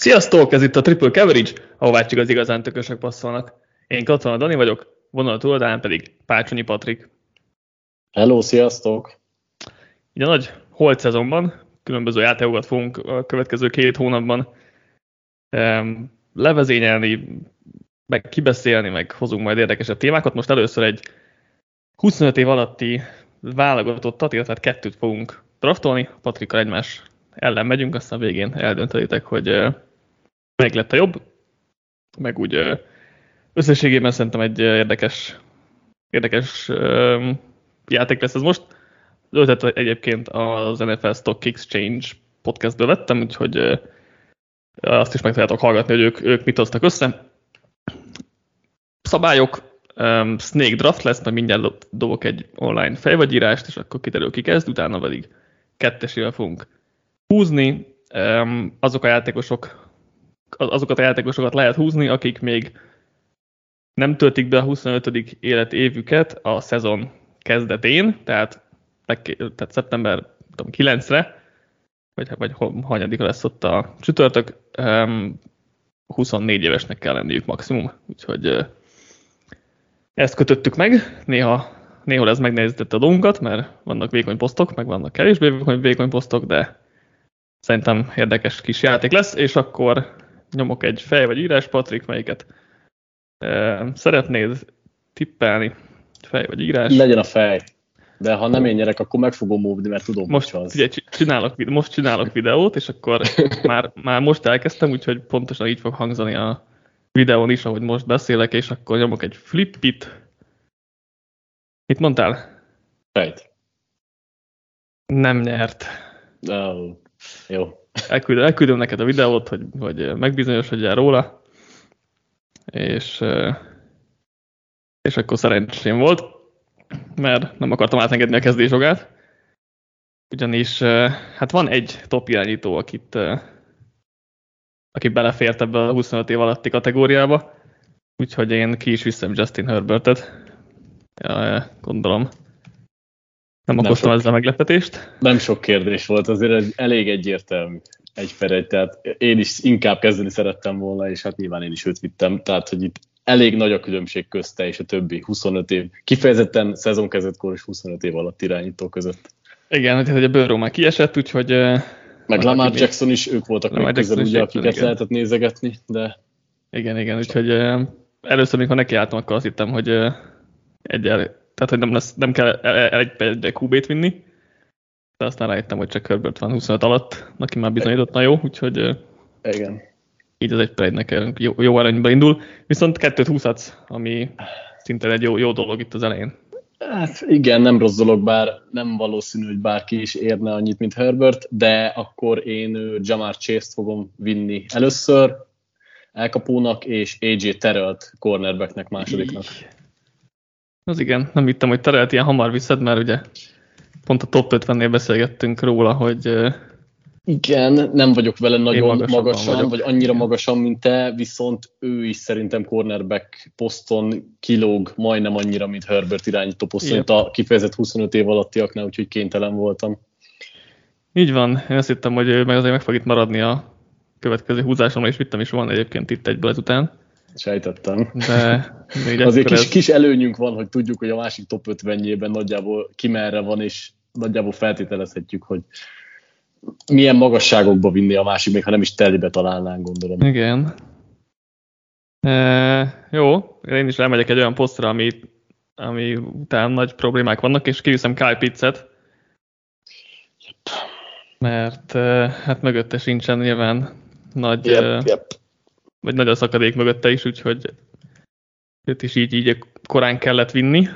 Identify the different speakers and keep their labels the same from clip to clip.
Speaker 1: Sziasztok, ez itt a Triple Coverage, ahová csak az igazán tökösök passzolnak. Én Katona Dani vagyok, vonal túloldalán pedig Pácsonyi Patrik.
Speaker 2: Hello, sziasztok!
Speaker 1: Így a nagy holt szezonban különböző játékokat fogunk a következő két hónapban um, levezényelni, meg kibeszélni, meg hozunk majd érdekesebb témákat. Most először egy 25 év alatti válogatottat, illetve hát kettőt fogunk draftolni. Patrikkal egymás ellen megyünk, aztán végén eldöntelitek, hogy melyik lett a jobb. Meg úgy összességében szerintem egy érdekes, érdekes játék lesz ez most. Ötletet egyébként az NFL Stock Exchange podcastből vettem, úgyhogy azt is meg tudjátok hallgatni, hogy ők, ők mit hoztak össze. Szabályok, um, Snake Draft lesz, mert mindjárt dobok egy online fejvagyírást, és akkor kiderül ki kezd, utána pedig kettesével fogunk húzni. Um, azok a játékosok, azokat a játékosokat lehet húzni, akik még nem töltik be a 25. életévüket a szezon kezdetén, tehát, tehát szeptember 9-re, vagy, vagy hanyadika lesz ott a csütörtök, um, 24 évesnek kell lenniük maximum, úgyhogy ezt kötöttük meg, néha, néha ez megnézítette a dolgunkat, mert vannak vékony posztok, meg vannak kevésbé vékony, vékony posztok, de szerintem érdekes kis játék lesz, és akkor nyomok egy fej vagy írás, Patrik, melyiket uh, szeretnéd tippelni? Fej vagy írás?
Speaker 2: Legyen a fej. De ha nem én nyerek, akkor meg fogom móvni, mert tudom,
Speaker 1: most, hogy ugye, csinálok, most csinálok videót, és akkor már, már most elkezdtem, úgyhogy pontosan így fog hangzani a videón is, ahogy most beszélek, és akkor nyomok egy flippit. Mit mondtál?
Speaker 2: Fejt.
Speaker 1: Nem nyert.
Speaker 2: Oh, jó.
Speaker 1: Elküldöm, elküldöm neked a videót, hogy, hogy megbizonyosodjál róla, és, és akkor szerencsém volt mert nem akartam átengedni a kezdésjogát. Ugyanis hát van egy top irányító, akit, aki belefért ebbe a 25 év alatti kategóriába, úgyhogy én ki is viszem Justin Herbertet. Gondolom. Nem, nem okoztam sok, ezzel meglepetést.
Speaker 2: Nem sok kérdés volt, azért ez elég egyértelmű egy per egy, tehát én is inkább kezdeni szerettem volna, és hát nyilván én is őt vittem, tehát hogy itt elég nagy a különbség közte és a többi 25 év, kifejezetten szezonkezetkor és 25 év alatt irányító között.
Speaker 1: Igen, hogy a Burrow már kiesett, úgyhogy...
Speaker 2: Meg Lamar Jackson is, ők voltak Lamar még közel, ugye, akiket igen. lehetett nézegetni, de...
Speaker 1: Igen, igen, úgyhogy először, amikor nekiálltam, akkor azt hittem, hogy egyel, tehát, hogy nem, lesz, nem kell egy, egy, egy QB-t vinni, de aztán rájöttem, hogy csak Herbert van 25 alatt, aki már bizonyított, na jó, úgyhogy...
Speaker 2: Igen
Speaker 1: így az egy per jó, jó arányba indul, viszont kettőt húzhatsz, ami szinte egy jó, jó dolog itt az elején.
Speaker 2: Hát igen, nem rossz dolog, bár nem valószínű, hogy bárki is érne annyit, mint Herbert, de akkor én Jamar Chase-t fogom vinni először, elkapónak, és AJ Terrelt cornerbacknek másodiknak.
Speaker 1: Az igen, nem hittem, hogy Terrelt ilyen hamar viszed, mert ugye pont a top 50-nél beszélgettünk róla, hogy
Speaker 2: igen, nem vagyok vele nagyon magasan, vagyok. vagy annyira magasan, mint te, viszont ő is szerintem cornerback poszton kilóg majdnem annyira, mint Herbert irányító poszton, yep. a kifejezett 25 év alattiaknál, úgyhogy kénytelen voltam.
Speaker 1: Így van, én azt hittem, hogy meg azért meg fog itt maradni a következő húzásomra, és vittem is van egyébként itt egyből ezután.
Speaker 2: Sejtettem. De azért kis, ez... kis előnyünk van, hogy tudjuk, hogy a másik top 50-jében nagyjából ki merre van, és nagyjából feltételezhetjük, hogy milyen magasságokba vinni a másik, még ha nem is telibe találnánk, gondolom.
Speaker 1: Igen. E, jó, én is elmegyek egy olyan posztra, ami, ami után nagy problémák vannak, és kiviszem Kyle Pitzet. Yep. Mert e, hát mögötte sincsen nyilván nagy, yep, e, yep. Vagy nagy a szakadék mögötte is, úgyhogy őt is így, így korán kellett vinni.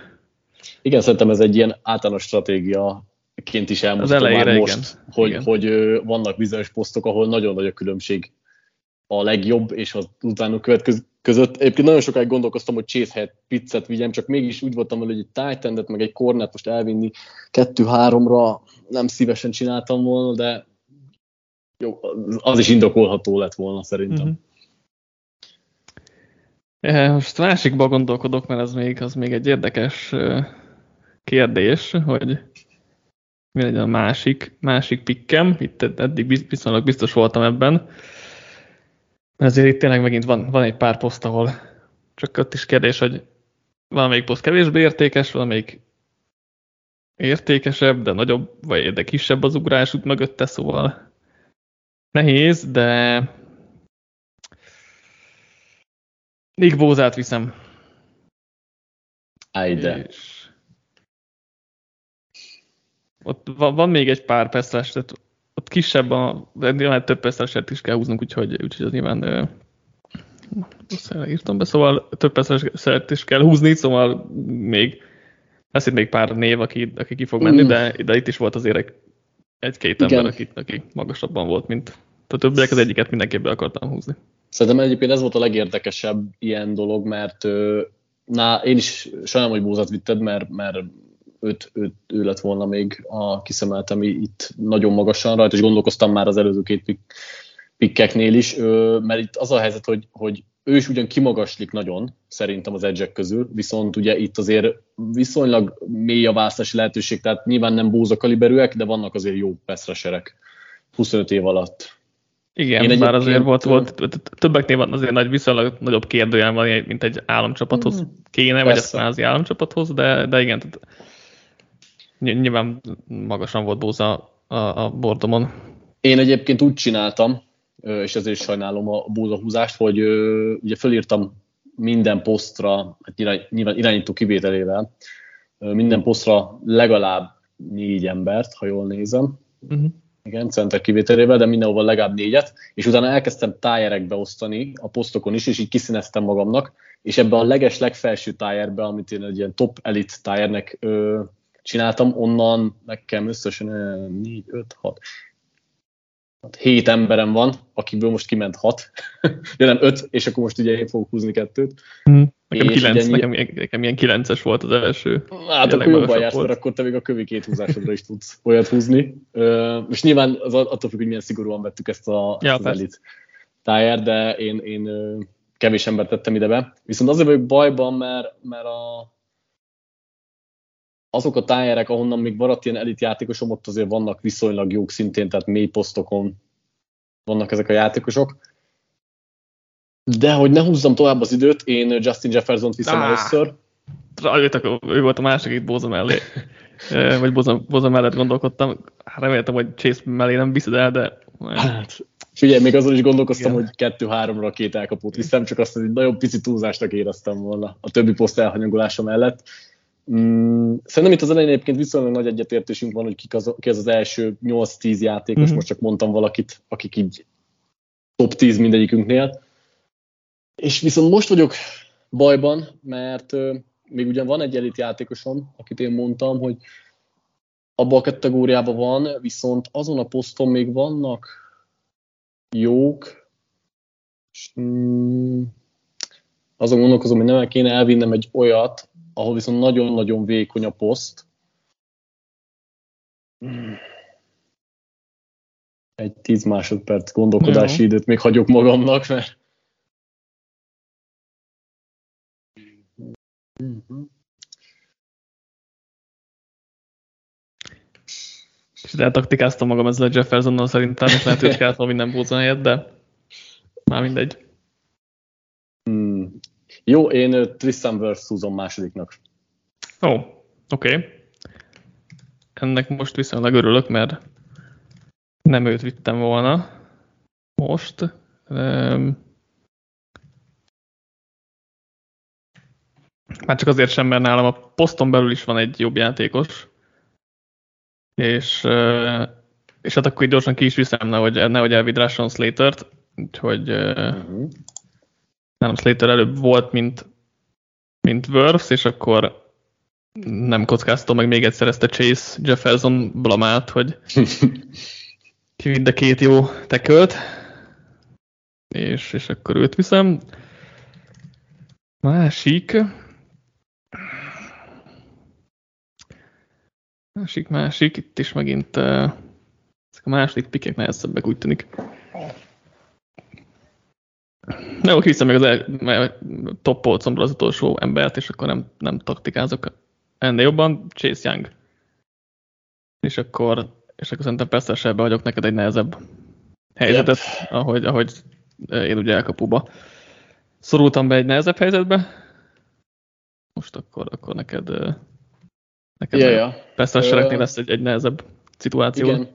Speaker 2: Igen, szerintem ez egy ilyen általános stratégia ként is elmondtam már most, igen. hogy, igen. hogy vannak bizonyos posztok, ahol nagyon nagy a különbség a legjobb és az utána következő között. Egyébként nagyon sokáig gondolkoztam, hogy Chase helyett pizzet vigyem, csak mégis úgy voltam hogy egy tight meg egy kornet most elvinni kettő-háromra nem szívesen csináltam volna, de jó, az is indokolható lett volna szerintem.
Speaker 1: Mm-hmm. Most másikba gondolkodok, mert ez még, az még egy érdekes kérdés, hogy mi legyen a másik, másik pikkem, itt eddig viszonylag biztos voltam ebben. Ezért itt tényleg megint van, van egy pár poszt, ahol csak ott is kérdés, hogy valamelyik poszt kevésbé értékes, valamelyik értékesebb, de nagyobb, vagy de kisebb az ugrás út mögötte, szóval nehéz, de Nick Bózát viszem.
Speaker 2: Ájde. És
Speaker 1: ott van, van még egy pár perces, tehát ott kisebb a, de nyilván több perceset is kell húznunk, úgyhogy, úgyhogy az nyilván írtam be, szóval több perceset is kell húzni, szóval még lesz itt még pár név, aki, aki ki fog menni, mm. de, de itt is volt azért egy-két ember, aki, aki magasabban volt, mint a többiek, az egyiket mindenképpen akartam húzni.
Speaker 2: Szerintem egyébként ez volt a legérdekesebb ilyen dolog, mert na, én is sajnálom, hogy Bózat vitted, mert, mert őt, őt, ő lett volna még a kiszemeltem itt nagyon magasan rajta, és gondolkoztam már az előző két pick, pikkeknél is, mert itt az a helyzet, hogy, hogy ő is ugyan kimagaslik nagyon, szerintem az edge közül, viszont ugye itt azért viszonylag mély a választási lehetőség, tehát nyilván nem búza kaliberűek, de vannak azért jó peszreserek 25 év alatt.
Speaker 1: Igen, Én bár azért volt, volt, többeknél van azért nagy, viszonylag nagyobb kérdőjel van, mint egy államcsapathoz mm, kéne, persze. vagy a kvázi államcsapathoz, de, de igen, tehát nyilván magasan volt Bóza a, a bordomon.
Speaker 2: Én egyébként úgy csináltam, és ezért sajnálom a Bóza húzást, hogy ugye fölírtam minden posztra, hát nyilván irányító kivételével, minden posztra legalább négy embert, ha jól nézem. Uh-huh igen, center kivételével, de mindenhol legalább négyet, és utána elkezdtem tájerekbe osztani a posztokon is, és így kiszíneztem magamnak, és ebbe a leges legfelső tájerbe, amit én egy ilyen top elit tájernek ö, csináltam, onnan nekem összesen 4, 5, 6, 7 emberem van, akiből most kiment 6, de nem 5, és akkor most ugye én fogok húzni kettőt.
Speaker 1: Mm. Nekem, kilenc, nekem, nekem ilyen kilences volt az első.
Speaker 2: Hát akkor jobban jársz, mert akkor te még a kövi két húzásodra is tudsz olyat húzni. És nyilván az attól függ, hogy milyen szigorúan vettük ezt, a, ja, ezt az elit tájár, de én, én kevés embert tettem ide be. Viszont azért vagyok bajban, mert, mert a, azok a tájerek, ahonnan még maradt ilyen elit játékosom, ott azért vannak viszonylag jók szintén, tehát mély posztokon vannak ezek a játékosok de hogy ne húzzam tovább az időt, én Justin Jefferson-t viszem ah, először.
Speaker 1: ő volt a másik itt Boza mellé. Vagy Boza, Boza mellett gondolkodtam. Hát reméltem, hogy Chase mellé nem viszed el, de...
Speaker 2: Hát, figyelj, még azon is gondolkoztam, Igen. hogy kettő-háromra két elkapót viszem, csak azt, hogy nagyon pici túlzásnak éreztem volna a többi poszt elhanyagolása mellett. Mm, szerintem itt az elején egyébként viszonylag nagy egyetértésünk van, hogy kik az, ki az, az első 8-10 játékos, mm-hmm. most csak mondtam valakit, akik így top 10 mindegyikünknél. És viszont most vagyok bajban, mert még ugyan van egy elit játékosom, akit én mondtam, hogy abban a kategóriában van, viszont azon a poszton még vannak jók, és mm, azon gondolkozom, hogy nem kéne elvinnem egy olyat, ahol viszont nagyon-nagyon vékony a poszt. Egy 10 másodperc gondolkodási Jó. időt még hagyok magamnak, mert
Speaker 1: Mm-hmm. És eltaktikáztam magam ezzel a Jeffersonnal szerintem, és lehet, hogy kellett minden búzon helyett, de már mindegy.
Speaker 2: Mm. Jó, én Tristan Wirfs húzom másodiknak.
Speaker 1: Ó, oh, oké. Okay. Ennek most viszonylag örülök, mert nem őt vittem volna most. Um, Már csak azért sem, mert nálam a poszton belül is van egy jobb játékos, és, és hát akkor így gyorsan ki is viszem, nehogy, nehogy elvidrásson Slater-t, úgyhogy uh-huh. nálam Slater előbb volt, mint, mint Worths, és akkor nem kockáztam meg még egyszer ezt a Chase Jefferson blamát, hogy kividd a két jó tekölt, és, és akkor őt viszem. Másik, Másik, másik, itt is megint uh, ezek a második pikek nehezebbek, úgy tűnik. Ne, oké, hiszem meg az el, top polcomra az utolsó embert, és akkor nem, nem taktikázok ennél jobban. Chase Young. És akkor, és akkor szerintem persze vagyok neked egy nehezebb helyzetet, yep. ahogy, ahogy én ugye elkapuba szorultam be egy nehezebb helyzetbe. Most akkor, akkor neked, neked
Speaker 2: ja, ja.
Speaker 1: seregnél lesz egy, egy nehezebb szituáció. Igen.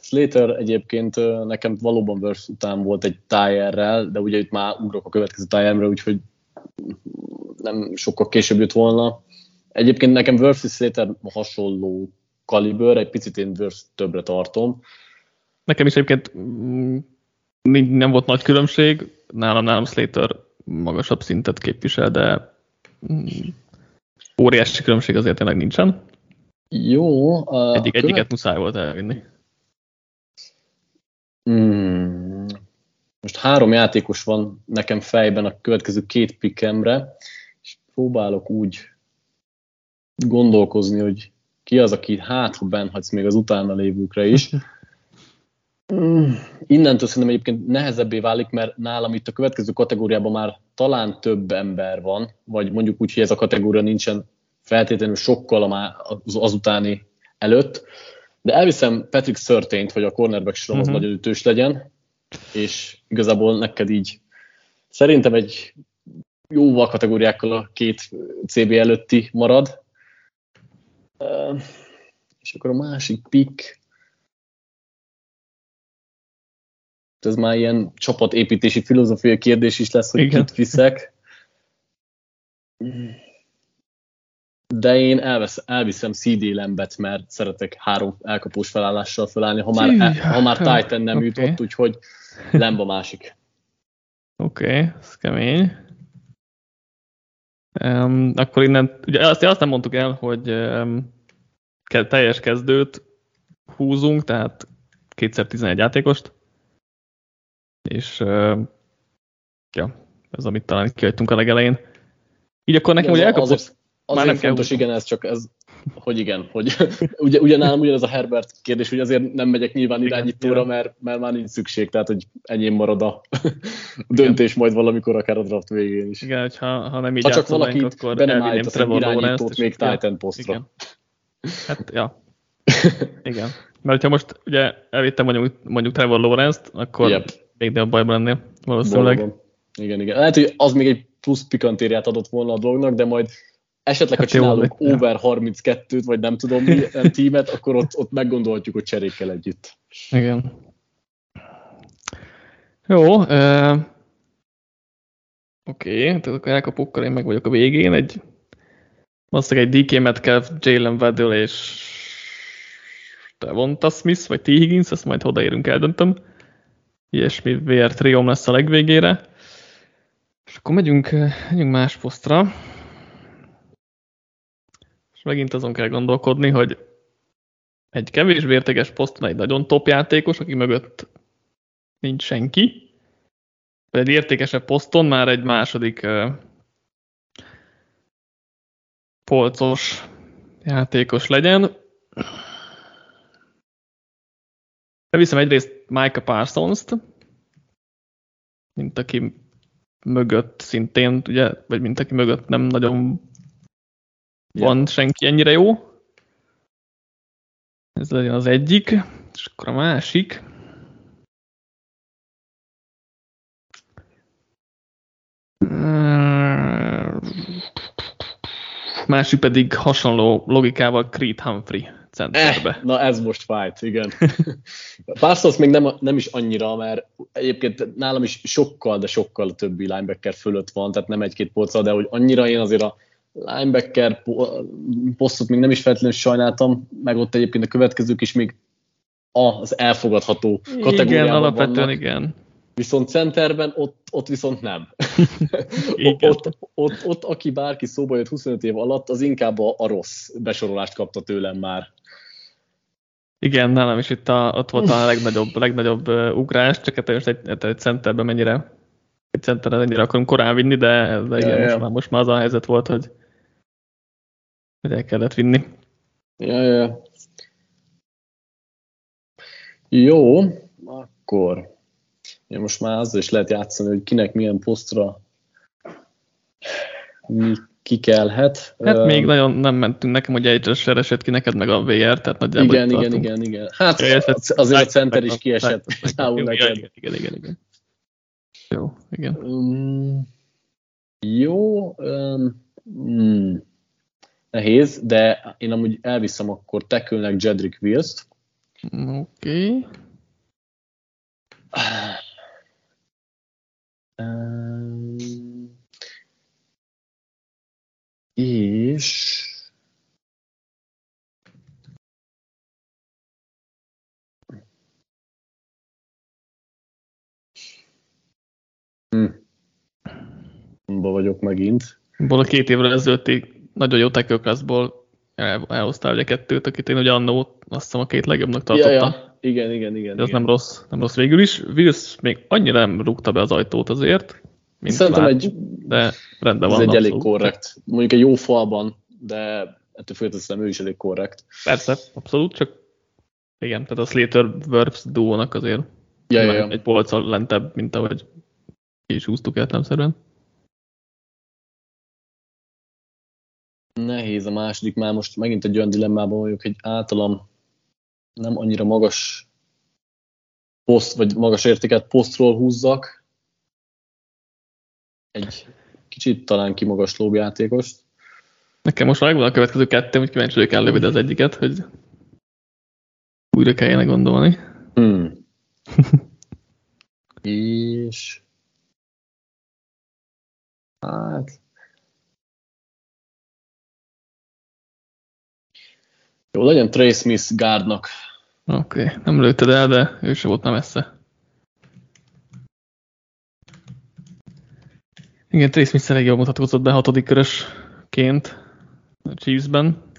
Speaker 2: Slater egyébként nekem valóban Verse után volt egy tájerrel, de ugye itt már ugrok a következő tájerre, úgyhogy nem sokkal később jött volna. Egyébként nekem Verse és Slater hasonló kaliber, egy picit én Verse többre tartom.
Speaker 1: Nekem is egyébként mm, nem volt nagy különbség, nálam, nálam Slater magasabb szintet képvisel, de mm, óriási különbség azért tényleg nincsen.
Speaker 2: Jó.
Speaker 1: A Egyik, követ... Egyiket muszáj volt elvinni.
Speaker 2: Hmm. Most három játékos van nekem fejben a következő két pikemre, és próbálok úgy gondolkozni, hogy ki az, aki hát, ha benhagysz még az utána lévőkre is. Hmm. Innentől szerintem egyébként nehezebbé válik, mert nálam itt a következő kategóriában már talán több ember van, vagy mondjuk úgy, hogy ez a kategória nincsen feltétlenül sokkal az, azutáni előtt, de elviszem Patrick Szörtényt, hogy a cornerback sorom uh-huh. az mhm. nagyon ütős legyen, és igazából neked így szerintem egy jóval kategóriákkal a két CB előtti marad. És akkor a másik pick, ez már ilyen csapatépítési filozófiai kérdés is lesz, hogy Igen. kit viszek de én elvesz, elviszem CD Lembet, mert szeretek három elkapós felállással felállni, ha már, el, ha már Titan nem okay. jutott, úgyhogy Lemb a másik.
Speaker 1: Oké, okay, ez kemény. Um, akkor innen, ugye azt, azt nem mondtuk el, hogy um, teljes kezdőt húzunk, tehát kétszer 11 játékost, és ja, ez amit talán kihagytunk a legelején. Így akkor nekem ugye elkapott...
Speaker 2: Azért Már nem fontos, kell... igen, ez csak ez, hogy igen, hogy ugye, ugyanállom ugyanez a Herbert kérdés, hogy azért nem megyek nyilván irányítóra, mert, mert már nincs szükség, tehát hogy enyém marad a döntés majd valamikor akár a draft végén is.
Speaker 1: Igen, hogyha, ha nem így
Speaker 2: ha csak valakit akkor be nem állítasz irányítót még Titan posztra.
Speaker 1: Igen. Hát, ja. Igen. Mert ha most ugye elvittem mondjuk, mondjuk Trevor Lawrence-t, akkor yep. Még a bajban lennél valószínűleg. Valóban.
Speaker 2: Igen, igen. Lehet, hogy az még egy plusz pikantériát adott volna a dolognak, de majd esetleg, ha hát csinálunk jó, over 32-t, vagy nem tudom milyen tímet, akkor ott, ott meggondolhatjuk, hogy cserékkel együtt.
Speaker 1: Igen. Jó. Uh, Oké, okay, tehát akkor elkapukkal én meg vagyok a végén. Egy, valószínűleg egy DK Metcalf, Jalen Waddell és Devonta Smith, vagy T. Higgins, ezt majd odaérünk, eldöntöm. Ilyesmi VR trióm lesz a legvégére. És akkor megyünk, megyünk más posztra. És megint azon kell gondolkodni, hogy egy kevésbé értékes poszton egy nagyon top játékos, aki mögött nincs senki, vagy egy értékesebb poszton már egy második uh, polcos játékos legyen. Viszem egyrészt Micah Parsons-t, mint aki mögött szintén, ugye, vagy mint aki mögött nem nagyon van senki ennyire jó. Ez legyen az egyik, és akkor a másik. Másik pedig hasonló logikával Creed Humphrey centerbe.
Speaker 2: Eh, na ez most fájt, igen. Parsons még nem, nem is annyira, mert egyébként nálam is sokkal, de sokkal a többi linebacker fölött van, tehát nem egy-két polca, de hogy annyira én azért a linebacker posztot még nem is feltétlenül sajnáltam, meg ott egyébként a következők is még az elfogadható kategóriában Igen, alapvetően vannak.
Speaker 1: igen.
Speaker 2: Viszont centerben ott, ott viszont nem. ott, ott, ott, aki bárki szóba jött 25 év alatt, az inkább a, a rossz besorolást kapta tőlem már.
Speaker 1: Igen, nálam is itt a, ott volt a legnagyobb, legnagyobb ugrás, csak hát most egy, egy centerben mennyire egy centeren ennyire akarunk korán vinni, de, de igen, ja, most, ja. Már, most már az a helyzet volt, hogy hogy el kellett vinni.
Speaker 2: Ja, ja. Jó, akkor ja, most már azzal is lehet játszani, hogy kinek milyen posztra mi kikelhet.
Speaker 1: Hát uh, még nagyon nem mentünk nekem, hogy egyre se esett ki neked meg a VR, tehát
Speaker 2: nagyjából Igen, igen, igen, igen. Hát azért a center is kiesett. Igen, igen, igen.
Speaker 1: Jó, igen.
Speaker 2: Um, jó, um, um, nehéz, de én amúgy elviszem akkor tekülnek Jedrick Wills-t.
Speaker 1: Oké. Okay.
Speaker 2: Um, és Hm. Ba vagyok megint.
Speaker 1: Ból a két évre ezelőtti nagyon jó tackle classból el, elhoztál ugye kettőt, akit én ugye annó azt hiszem a két legjobbnak tartottam. Ja, ja.
Speaker 2: Igen, igen, igen.
Speaker 1: De az
Speaker 2: igen.
Speaker 1: nem rossz, nem rossz végül is. Wills még annyira nem rúgta be az ajtót azért,
Speaker 2: mint Szerintem lát, egy,
Speaker 1: de rendben van.
Speaker 2: Ez egy elég korrekt. Mondjuk egy jó falban, de ettől függetlenül ő is elég korrekt.
Speaker 1: Persze, abszolút, csak igen, tehát a Slater Verbs duónak azért
Speaker 2: ja, ja, ja.
Speaker 1: egy polccal lentebb, mint ahogy ki is húztuk értelemszerűen.
Speaker 2: Nehéz a második, már most megint egy olyan dilemmában vagyok, hogy általam nem annyira magas poszt, vagy magas értéket posztról húzzak. Egy kicsit talán kimagaslóbb játékost.
Speaker 1: Nekem most megvan a következő kettő, hogy kíváncsi vagyok előbb az egyiket, hogy újra kellene gondolni.
Speaker 2: Hmm. És Hát... Jó, legyen Trace Smith guardnak.
Speaker 1: Oké, okay. nem lőtted el, de ő se volt nem messze. Igen, Trace Smith elég jól mutatkozott be hatodik körösként a Chiefsben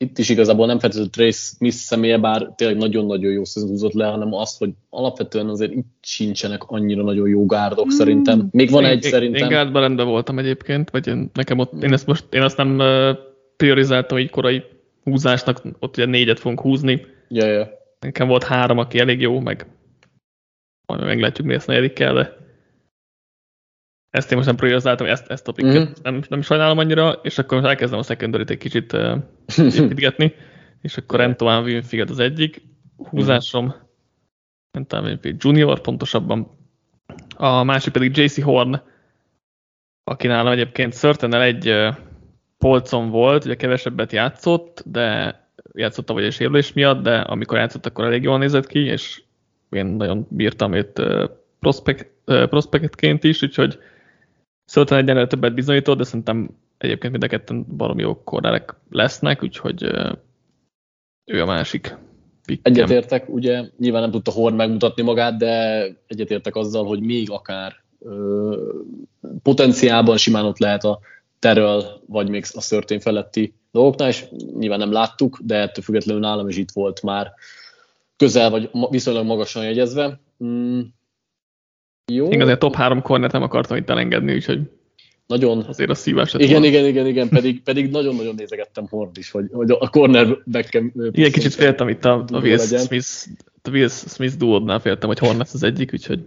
Speaker 2: itt is igazából nem feltétlenül Trace Smith személye, bár tényleg nagyon-nagyon jó szezon húzott le, hanem azt, hogy alapvetően azért itt sincsenek annyira nagyon jó gárdok mm. szerintem. Még van
Speaker 1: én,
Speaker 2: egy én, szerintem.
Speaker 1: Én gárdban rendben voltam egyébként, vagy én, nekem ott, én ezt most, én azt nem priorizáltam így korai húzásnak, ott ugye négyet fogunk húzni.
Speaker 2: Ja, ja.
Speaker 1: Nekem volt három, aki elég jó, meg majd meglátjuk mi ezt negyedikkel, de ezt én most nem priorizáltam, ezt, ezt a picket mm-hmm. nem, nem sajnálom annyira, és akkor most elkezdem a secondary egy kicsit uh, építgetni, és akkor Antoine Winfield az egyik, húzásom, Antoine Winfield Junior pontosabban, a másik pedig JC Horn, aki nálam egyébként Szörtennel egy uh, polcon volt, ugye kevesebbet játszott, de játszott vagy a sérülés miatt, de amikor játszott, akkor elég jól nézett ki, és én nagyon bírtam őt uh, prospect, uh, prospectként is, úgyhogy Szóval egyenlőre többet bizonyított, de szerintem egyébként mind a ketten baromi jó kornerek lesznek, úgyhogy ő a másik.
Speaker 2: Pickem. Egyetértek, ugye nyilván nem tudta Horn megmutatni magát, de egyetértek azzal, hogy még akár ö, potenciálban simán ott lehet a teröl, vagy még a szörtén feletti dolgoknál, és nyilván nem láttuk, de ettől függetlenül nálam is itt volt már közel, vagy viszonylag magasan jegyezve.
Speaker 1: Jó. Én azért top 3 cornert nem akartam itt elengedni, úgyhogy
Speaker 2: nagyon.
Speaker 1: Azért a szívás
Speaker 2: Igen, igen, igen, igen, pedig, pedig nagyon-nagyon nézegettem Hord is, hogy, hogy a cornerback
Speaker 1: Igen, kicsit féltem itt a, a Will Smith, a Will Smith duodnál féltem, hogy Horn lesz az egyik, úgyhogy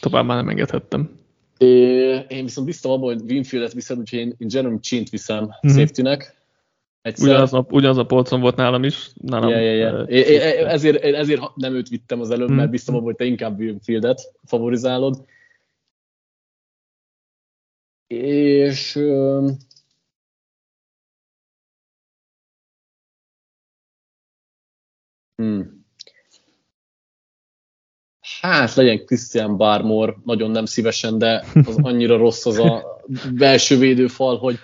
Speaker 1: tovább már nem engedhettem.
Speaker 2: É, én viszont biztos abban, hogy Winfieldet viszed, úgyhogy én, én Jeremy Chint viszem mm-hmm. safety-nek.
Speaker 1: Ugyanaz a, ugyanaz a polcon volt nálam is. Nálam,
Speaker 2: yeah, yeah, yeah. É, é, ezért, ezért nem őt vittem az előbb, mm. mert biztos abban, hogy te inkább Winfieldet favorizálod. És hmm. Hát legyen Christian Barmore, nagyon nem szívesen, de az annyira rossz az a belső védőfal, hogy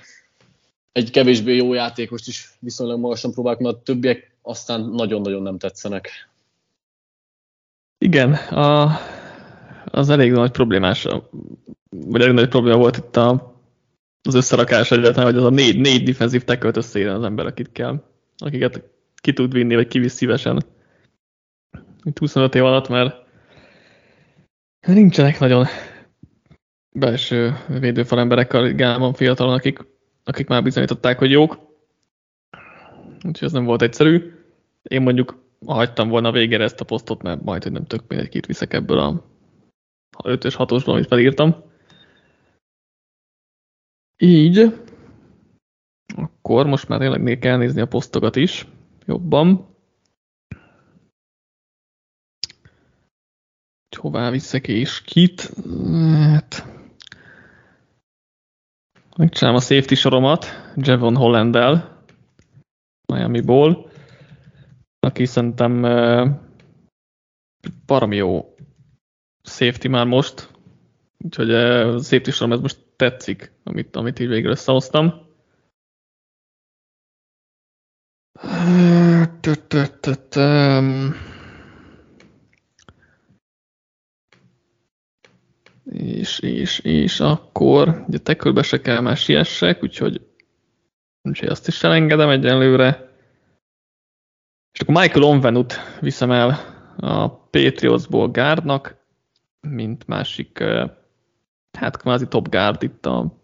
Speaker 2: egy kevésbé jó játékost is viszonylag magasan próbálok, mert a többiek aztán nagyon-nagyon nem tetszenek.
Speaker 1: Igen, a, az elég nagy problémás, vagy elég nagy probléma volt itt a, az összerakás egyetlen, hogy az a négy, négy defensív tackle összeírja az ember, akit kell, akiket ki tud vinni, vagy kivisz szívesen. Itt 25 év alatt, mert nincsenek nagyon belső védőfal emberek a ligában fiatalon, akik, akik már bizonyították, hogy jók. Úgyhogy ez nem volt egyszerű. Én mondjuk hagytam volna végére ezt a posztot, mert majd, hogy nem tök mindegy, viszek ebből a 5-ös 6-osból, amit felírtam. Így. Akkor most már tényleg kell nézni a posztokat is jobban. hová viszek és kit? Hát... Megcsinálom a safety soromat Javon Hollandel Miami-ból, aki szerintem baromi jó safety már most, úgyhogy a safety sorom ez most tetszik, amit, amit így végre összehoztam. És, és, és akkor, ugye tekölbe se kell már siessek, úgyhogy, úgyhogy azt is elengedem egyenlőre. És akkor Michael Onvenut viszem el a Patriotsból gárdnak, mint másik, hát kvázi top guard itt a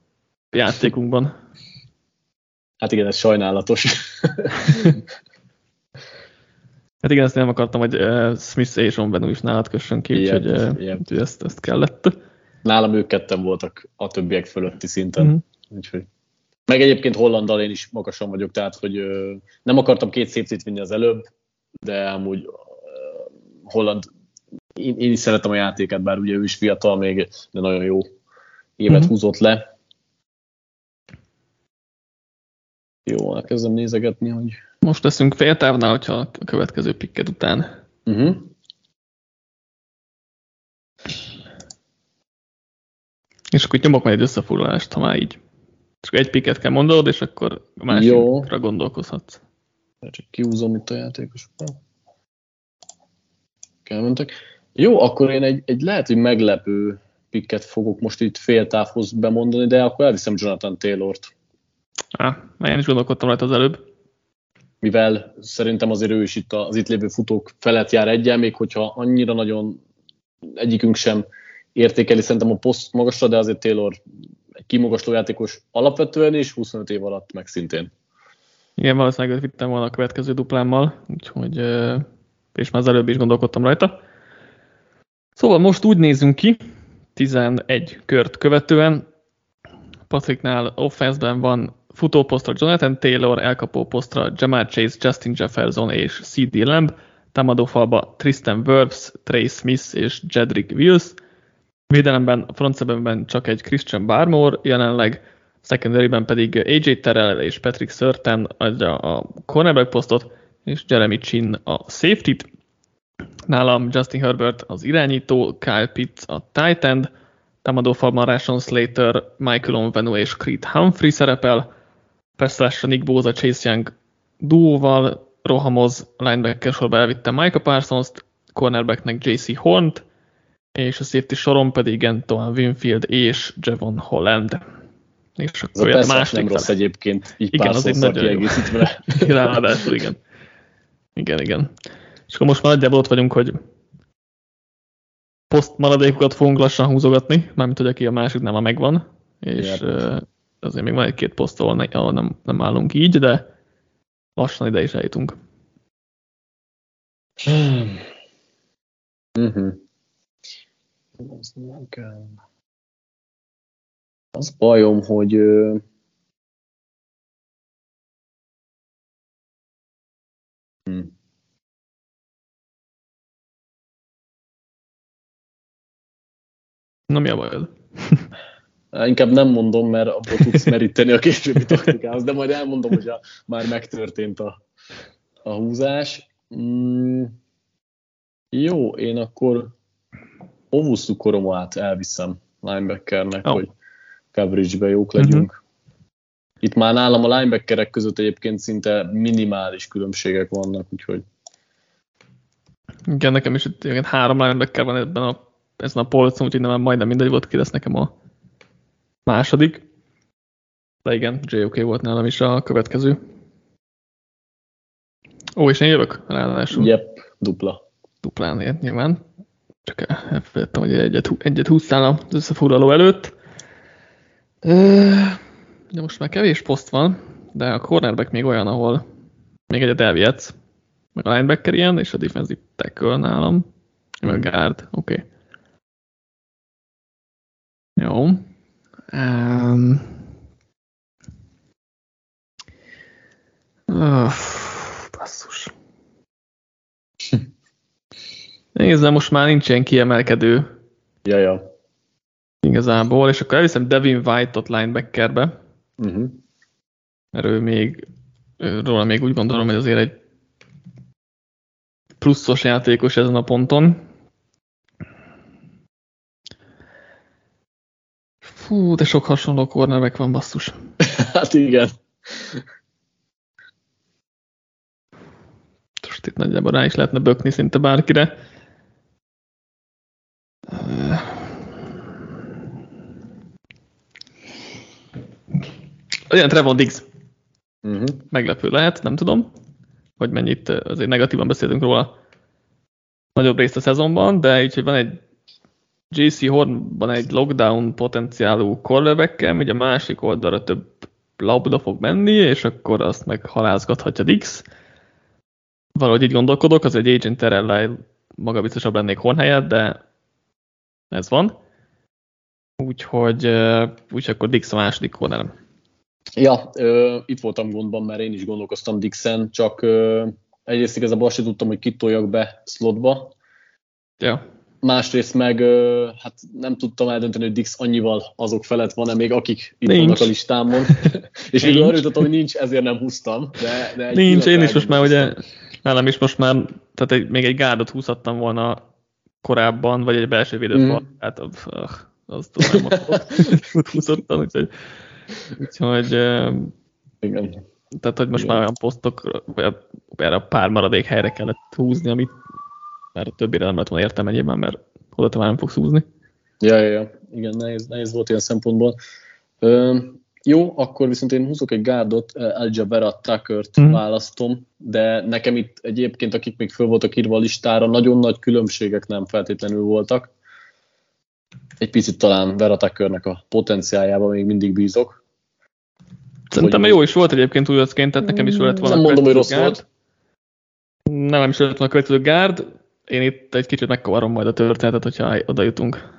Speaker 1: játékunkban.
Speaker 2: Hát igen, ez sajnálatos.
Speaker 1: hát igen, ezt nem akartam, hogy Smith és Onvenu is nálad kössön ki, úgyhogy, úgyhogy ezt, ezt kellett.
Speaker 2: Nálam ők ketten voltak a többiek fölötti szinten, mm-hmm. úgyhogy meg egyébként Hollandal én is magasan vagyok, tehát hogy ö, nem akartam két szép vinni az előbb, de amúgy ö, Holland, én, én is szeretem a játéket, bár ugye ő is fiatal még, de nagyon jó évet mm-hmm. húzott le. Jó, elkezdem nézegetni, hogy...
Speaker 1: Most leszünk féltávnál, hogyha a következő pikket után. Uh-huh. És akkor nyomok majd egy összefoglalást, ha már így. Csak egy piket kell mondanod, és akkor a másikra Jó. gondolkozhatsz.
Speaker 2: Csak kiúzom itt a játékosokat. Elmentek. Jó, akkor én egy, egy lehet, hogy meglepő pikket fogok most itt fél távhoz bemondani, de akkor elviszem Jonathan Taylor-t.
Speaker 1: Á, én is gondolkodtam rajta az előbb.
Speaker 2: Mivel szerintem azért ő is itt az itt lévő futók felett jár egyen, még hogyha annyira nagyon egyikünk sem értékeli szerintem a poszt magasra, de azért Taylor egy kimagasló játékos alapvetően és 25 év alatt meg szintén.
Speaker 1: Igen, valószínűleg őt vittem volna a következő duplámmal, úgyhogy és már az előbb is gondolkodtam rajta. Szóval most úgy nézünk ki, 11 kört követően, Patricknál offense van futóposztra Jonathan Taylor, elkapó posztra Jamal Chase, Justin Jefferson és C.D. Lamb, támadófalba Tristan Wirfs, Trey Smith és Jedrick Wills, Védelemben, a front csak egy Christian Barmore jelenleg, secondaryben pedig AJ Terrell és Patrick Surtain adja a cornerback posztot, és Jeremy Chin a safety-t. Nálam Justin Herbert az irányító, Kyle Pitts a tight end, támadófalban Rashon Slater, Michael Onvenu és Creed Humphrey szerepel, persze Nick Bosa, Chase Young duóval rohamoz, linebacker sorba elvitte Micah Parsons-t, cornerbacknek JC Hornt, és a safety soron pedig Antoine Winfield és Javon Holland.
Speaker 2: És akkor Ez a másik nem rossz fele. egyébként, így igen, az egy nagyon jó.
Speaker 1: Ráadásul, igen. Igen, igen. És akkor most már nagyjából ott vagyunk, hogy poszt maradékokat fogunk lassan húzogatni, mármint hogy aki a másik nem a megvan, és uh, azért még van egy-két poszt, ahol, ne, ahol nem, nem állunk így, de lassan ide is eljutunk.
Speaker 2: Uh-huh. Az nem kell. Az bajom, hogy
Speaker 1: hm. Na mi a bajod?
Speaker 2: Inkább nem mondom, mert abból tudsz meríteni a későbbi taktikához, de majd elmondom, hogy a, már megtörtént a, a húzás. Mm, jó, én akkor Ovusu Koromát elviszem linebackernek, oh. hogy coverage-be jók legyünk. Uh-huh. Itt már nálam a linebackerek között egyébként szinte minimális különbségek vannak, úgyhogy...
Speaker 1: Igen, nekem is itt igen, három linebacker van ebben a, ezen a polcon, úgyhogy nem, majdnem mindegy volt, ki lesz nekem a második. De igen, JOK volt nálam is a következő. Ó, és én jövök ráadásul.
Speaker 2: Yep, dupla.
Speaker 1: Duplán, nyilván. Csak elfelejtettem, hogy egyet, egyet húztál az összefoglaló előtt. De most már kevés poszt van, de a cornerback még olyan, ahol még egyet elvihetsz. Meg a linebacker ilyen, és a defensive tackle nálam. Meg a hmm. guard, oké. Okay. Jó. Um, uh, basszus. Nézd, most már nincsen kiemelkedő.
Speaker 2: Ja, ja.
Speaker 1: Igazából, és akkor elviszem Devin White-ot linebackerbe. Uh-huh. Mert ő még, róla még úgy gondolom, hogy azért egy pluszos játékos ezen a ponton. Fú, de sok hasonló cornerback van, basszus.
Speaker 2: hát igen.
Speaker 1: Most itt nagyjából rá is lehetne bökni szinte bárkire. Olyan Trevon Diggs. Uh-huh. Meglepő lehet, nem tudom, hogy mennyit azért negatívan beszéltünk róla nagyobb részt a szezonban, de így, hogy van egy JC Hornban egy lockdown potenciálú cornerback ugye a másik oldalra több labda fog menni, és akkor azt meg halázgathatja Dix. Valahogy így gondolkodok, az egy agent terrell magabiztosabb lennék Horn helyett, de ez van. Úgyhogy, úgyhogy akkor Dix a második cornerem.
Speaker 2: Ja, ö, itt voltam gondban, mert én is gondolkoztam Dixen, csak ö, egyrészt igazából azt sem tudtam, hogy kitoljak be slotba.
Speaker 1: Ja.
Speaker 2: Másrészt meg ö, hát nem tudtam eldönteni, hogy Dix annyival azok felett van-e még, akik itt nincs. vannak a listámon. és még arra jutottam, hogy nincs, ezért nem húztam. De,
Speaker 1: de nincs, én is most már ugye, nálam is most már, tehát egy, még egy gárdot húzhattam volna korábban, vagy egy belső védőt, mm. hát uh, azt tudom, hogy húzottam, úgyhogy Úgyhogy igen. Tehát, hogy most igen. már olyan posztok, erre a pár maradék helyre kellett húzni, amit már a többire nem lett volna értelmegyében, mert oda már nem fogsz húzni.
Speaker 2: Ja, ja, ja. Igen, nehéz, nehéz volt ilyen szempontból. Ö, jó, akkor viszont én húzok egy gárdot, Vera Tuckert mm. választom, de nekem itt egyébként, akik még föl voltak írva a listára, nagyon nagy különbségek nem feltétlenül voltak. Egy picit talán Vera Tuckernek a potenciájában még mindig bízok.
Speaker 1: Szerintem jó is volt egyébként újacként, tehát nekem is lett volna
Speaker 2: Nem mondom, hogy rossz gárd. volt.
Speaker 1: Nem is lett volna a következő gárd. Én itt egy kicsit megkavarom majd a történetet, hogyha oda jutunk.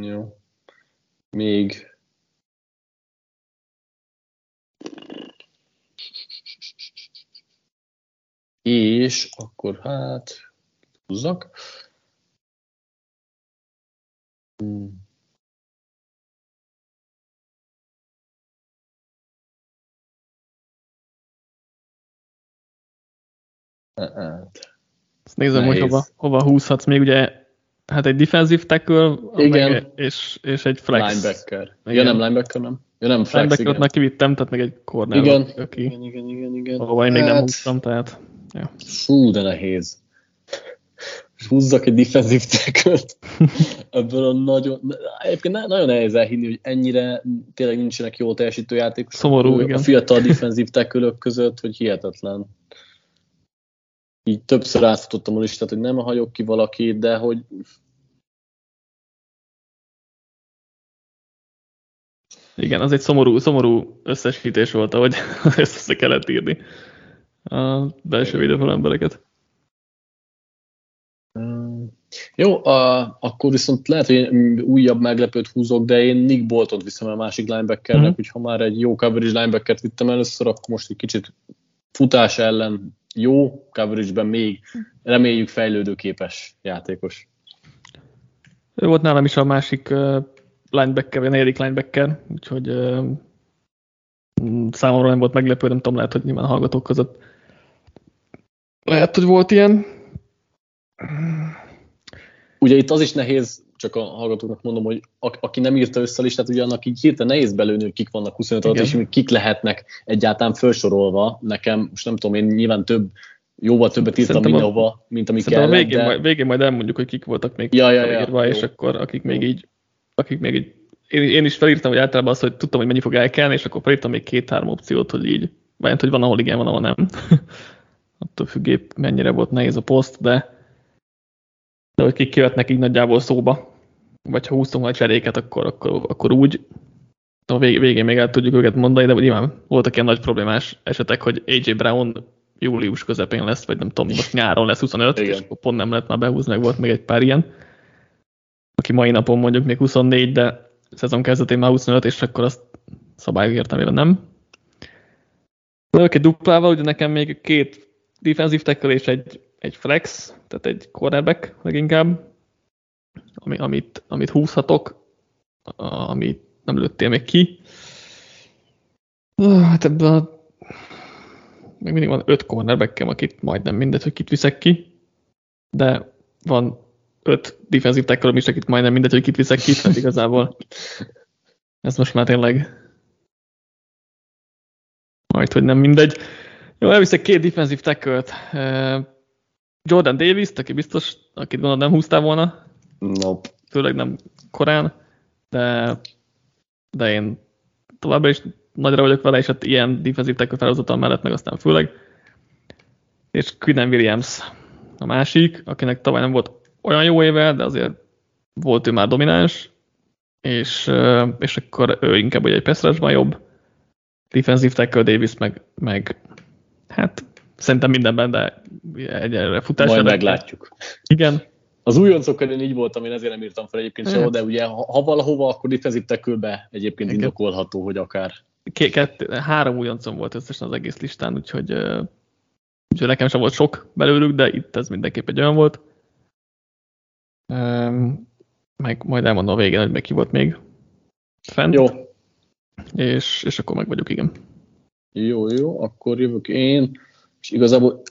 Speaker 2: Jó. Még És akkor hát húzzak. Hmm.
Speaker 1: Ezt nézem, Nehéz. hogy hova, hova húzhatsz még, ugye hát egy defensive tackle,
Speaker 2: igen. Meg,
Speaker 1: és, és egy flex.
Speaker 2: Linebacker. Igen. Ja, nem linebacker, nem. Ja, nem flex,
Speaker 1: Linebacker-ot már kivittem, tehát meg egy corner.
Speaker 2: Igen. Aki, igen, igen, igen, igen.
Speaker 1: Ahova én hát... még nem hát- húztam, tehát... Ja.
Speaker 2: Fú, de nehéz. Húzzak egy defensive tackle ebből a nagyon... Egyébként nagyon nehéz elhinni, hogy ennyire tényleg nincsenek jó teljesítő játékosok.
Speaker 1: Szomorú, igen.
Speaker 2: A fiatal defensive tackle között, hogy hihetetlen így többször átfutottam a listát, hogy nem hagyok ki valakit, de hogy
Speaker 1: Igen, az egy szomorú, szomorú összesítés volt, ahogy ezt össze kellett írni a belső védőfal embereket.
Speaker 2: Jó, a, akkor viszont lehet, hogy újabb meglepőt húzok, de én Nick Bolton viszem a másik linebackernek, mm-hmm. ha már egy jó coverage linebackert vittem először, akkor most egy kicsit futás ellen jó, coverage-ben még reméljük fejlődőképes játékos.
Speaker 1: Ő volt nálam is a másik linebacker, vagy a negyedik linebacker, úgyhogy uh, számomra nem volt meglepő, nem tudom, lehet, hogy nyilván a hallgatók között lehet, hogy volt ilyen.
Speaker 2: Ugye itt az is nehéz, csak a hallgatóknak mondom, hogy a, aki nem írta össze a listát, ugye annak így hirtelen nehéz belőni, hogy kik vannak 25 alatt, és kik lehetnek egyáltalán felsorolva. Nekem, most nem tudom, én nyilván több, jóval többet írtam Szerintem mindenhova, mint ami kell.
Speaker 1: A végén, de... majd, végén majd elmondjuk, hogy kik voltak még
Speaker 2: ja, ja, ja, írva,
Speaker 1: és akkor akik még így, akik még így én, én is felírtam, hogy általában azt, hogy tudtam, hogy mennyi fog elkelni, és akkor felírtam még két-három opciót, hogy így, vagy hogy van, ahol igen, van, ahol nem. Attól függépp mennyire volt nehéz a poszt, de de hogy kik jöhetnek így nagyjából szóba, vagy ha húztunk majd cseréket, akkor, akkor, akkor úgy, a vég, végén még el tudjuk őket mondani, de nyilván voltak ilyen nagy problémás esetek, hogy AJ Brown július közepén lesz, vagy nem tudom, most nyáron lesz 25, Igen. és akkor pont nem lehet már behúzni, meg volt még egy pár ilyen, aki mai napon mondjuk még 24, de szezon kezdetén már 25, és akkor azt szabályok értelmében nem. De egy duplával, ugye nekem még két defensive tackle és egy egy flex, tehát egy cornerback leginkább, ami, amit, amit húzhatok, amit nem lőttél még ki. Hát ebben a még mindig van öt cornerbackem, akit majdnem mindegy, hogy kit viszek ki, de van öt defensive tackle is, akit majdnem mindegy, hogy kit viszek ki, tehát igazából ez most már tényleg majd, hogy nem mindegy. Jó, elviszek két defensive tackle-t. Jordan davis aki biztos, akit gondolod nem húztál volna.
Speaker 2: Nope.
Speaker 1: Főleg nem korán, de, de én továbbra is nagyra vagyok vele, és hát ilyen defensive tackle felhozatal mellett meg aztán főleg. És Quinnen Williams a másik, akinek tavaly nem volt olyan jó éve, de azért volt ő már domináns, és, és akkor ő inkább ugye egy pass jobb. Defensive tackle Davis meg, meg hát szerintem mindenben, de egyelőre futás.
Speaker 2: Majd meglátjuk.
Speaker 1: Igen.
Speaker 2: Az újoncokkal én így voltam, én ezért nem írtam fel egyébként sehol, de ugye ha, ha valahova, akkor defensive tackle egyébként Igen. indokolható, hogy akár.
Speaker 1: Két, három újoncom volt összesen az egész listán, úgyhogy, úgyhogy nekem sem volt sok belőlük, de itt ez mindenképp egy olyan volt. Meg majd elmondom a végén, hogy meg ki volt még fent.
Speaker 2: Jó.
Speaker 1: És, és akkor meg vagyok, igen.
Speaker 2: Jó, jó, akkor jövök én, és igazából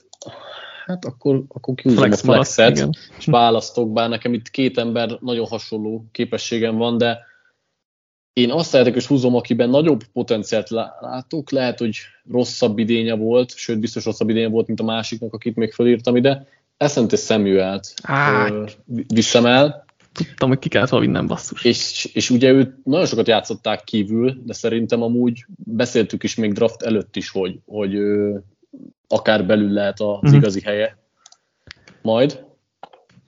Speaker 2: hát akkor, akkor kiúzom Flex a flexet, maradt, és választok, bár nekem itt két ember nagyon hasonló képességem van, de én azt lehetek, és húzom, akiben nagyobb potenciált látok, lehet, hogy rosszabb idénye volt, sőt, biztos rosszabb idénye volt, mint a másiknak, akit még felírtam ide. Eszent és Samuelt viszem el.
Speaker 1: Tudtam, hogy ki kellett valami nem basszus.
Speaker 2: És, és ugye őt nagyon sokat játszották kívül, de szerintem amúgy beszéltük is még draft előtt is, hogy, hogy akár belül lehet az mm-hmm. igazi helye. Majd.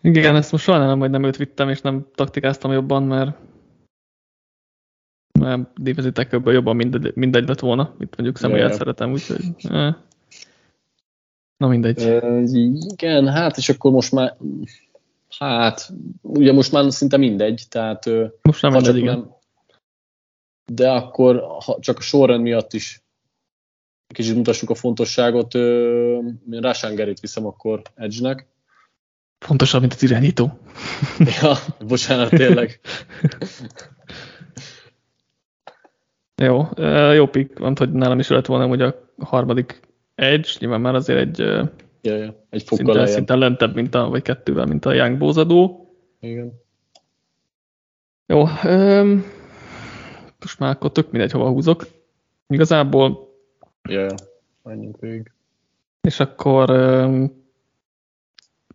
Speaker 1: Igen, ezt most sajnálom, hogy nem őt vittem, és nem taktikáztam jobban, mert mert defensive jobban mindegy, mindegy lett volna, mint mondjuk Samuel szeretem, úgyhogy... Eh. Na mindegy.
Speaker 2: E, igen, hát és akkor most már hát, ugye most már szinte mindegy, tehát
Speaker 1: most nem mindegy, igen. Nem,
Speaker 2: de akkor ha csak a sorrend miatt is kicsit mutassuk a fontosságot, Rásangerit viszem akkor Edge-nek.
Speaker 1: Fontosabb, mint az irányító.
Speaker 2: ja, bocsánat, tényleg.
Speaker 1: jó, jó pick, van, hogy nálam is lett volna hogy a harmadik Edge, nyilván már azért egy,
Speaker 2: ja, ja. egy
Speaker 1: fokkal szinten, szinten lentebb, mint a, vagy kettővel, mint a Young bózadó.
Speaker 2: Igen.
Speaker 1: Jó, um, most már akkor tök mindegy, hova húzok. Igazából
Speaker 2: Ja, ja. menjünk végig.
Speaker 1: És akkor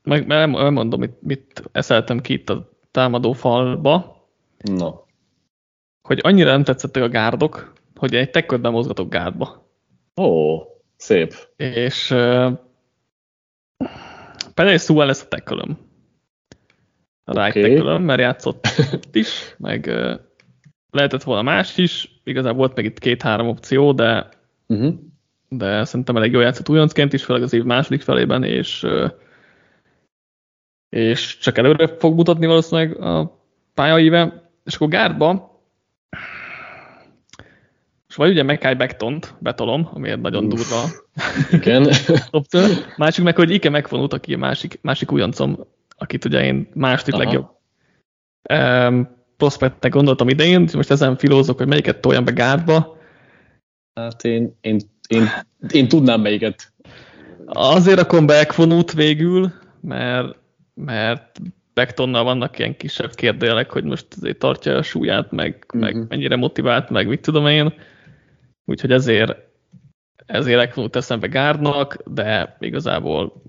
Speaker 1: meg elmondom, mit, mit eszeltem ki itt a támadó falba.
Speaker 2: No.
Speaker 1: Hogy annyira nem tetszettek a gárdok, hogy egy tekködben mozgatok gárdba.
Speaker 2: Ó, szép.
Speaker 1: És uh, Penny Sewell lesz a tekölöm. A right okay. mert játszott is, meg uh, lehetett volna más is, igazából volt meg itt két-három opció, de uh-huh. de szerintem elég jól játszott újoncként is, főleg az év második felében, és, és csak előre fog mutatni valószínűleg a pályaíve. És akkor gárdba és vagy ugye Mekai Bektont betolom, ami egy nagyon durva
Speaker 2: Igen.
Speaker 1: Másik meg, hogy Ike megfonult, aki a másik, másik újoncom, akit ugye én második Aha. legjobb um, prospektnek gondoltam idején, most ezen filózok, hogy melyiket toljam be gárdba,
Speaker 2: Hát én, én, én, én tudnám melyiket.
Speaker 1: Azért a comeback vonult végül, mert, mert Bektonnal vannak ilyen kisebb kérdélek, hogy most azért tartja a súlyát, meg, uh-huh. meg mennyire motivált, meg mit tudom én. Úgyhogy ezért ezért legfonult eszembe Gárdnak, de igazából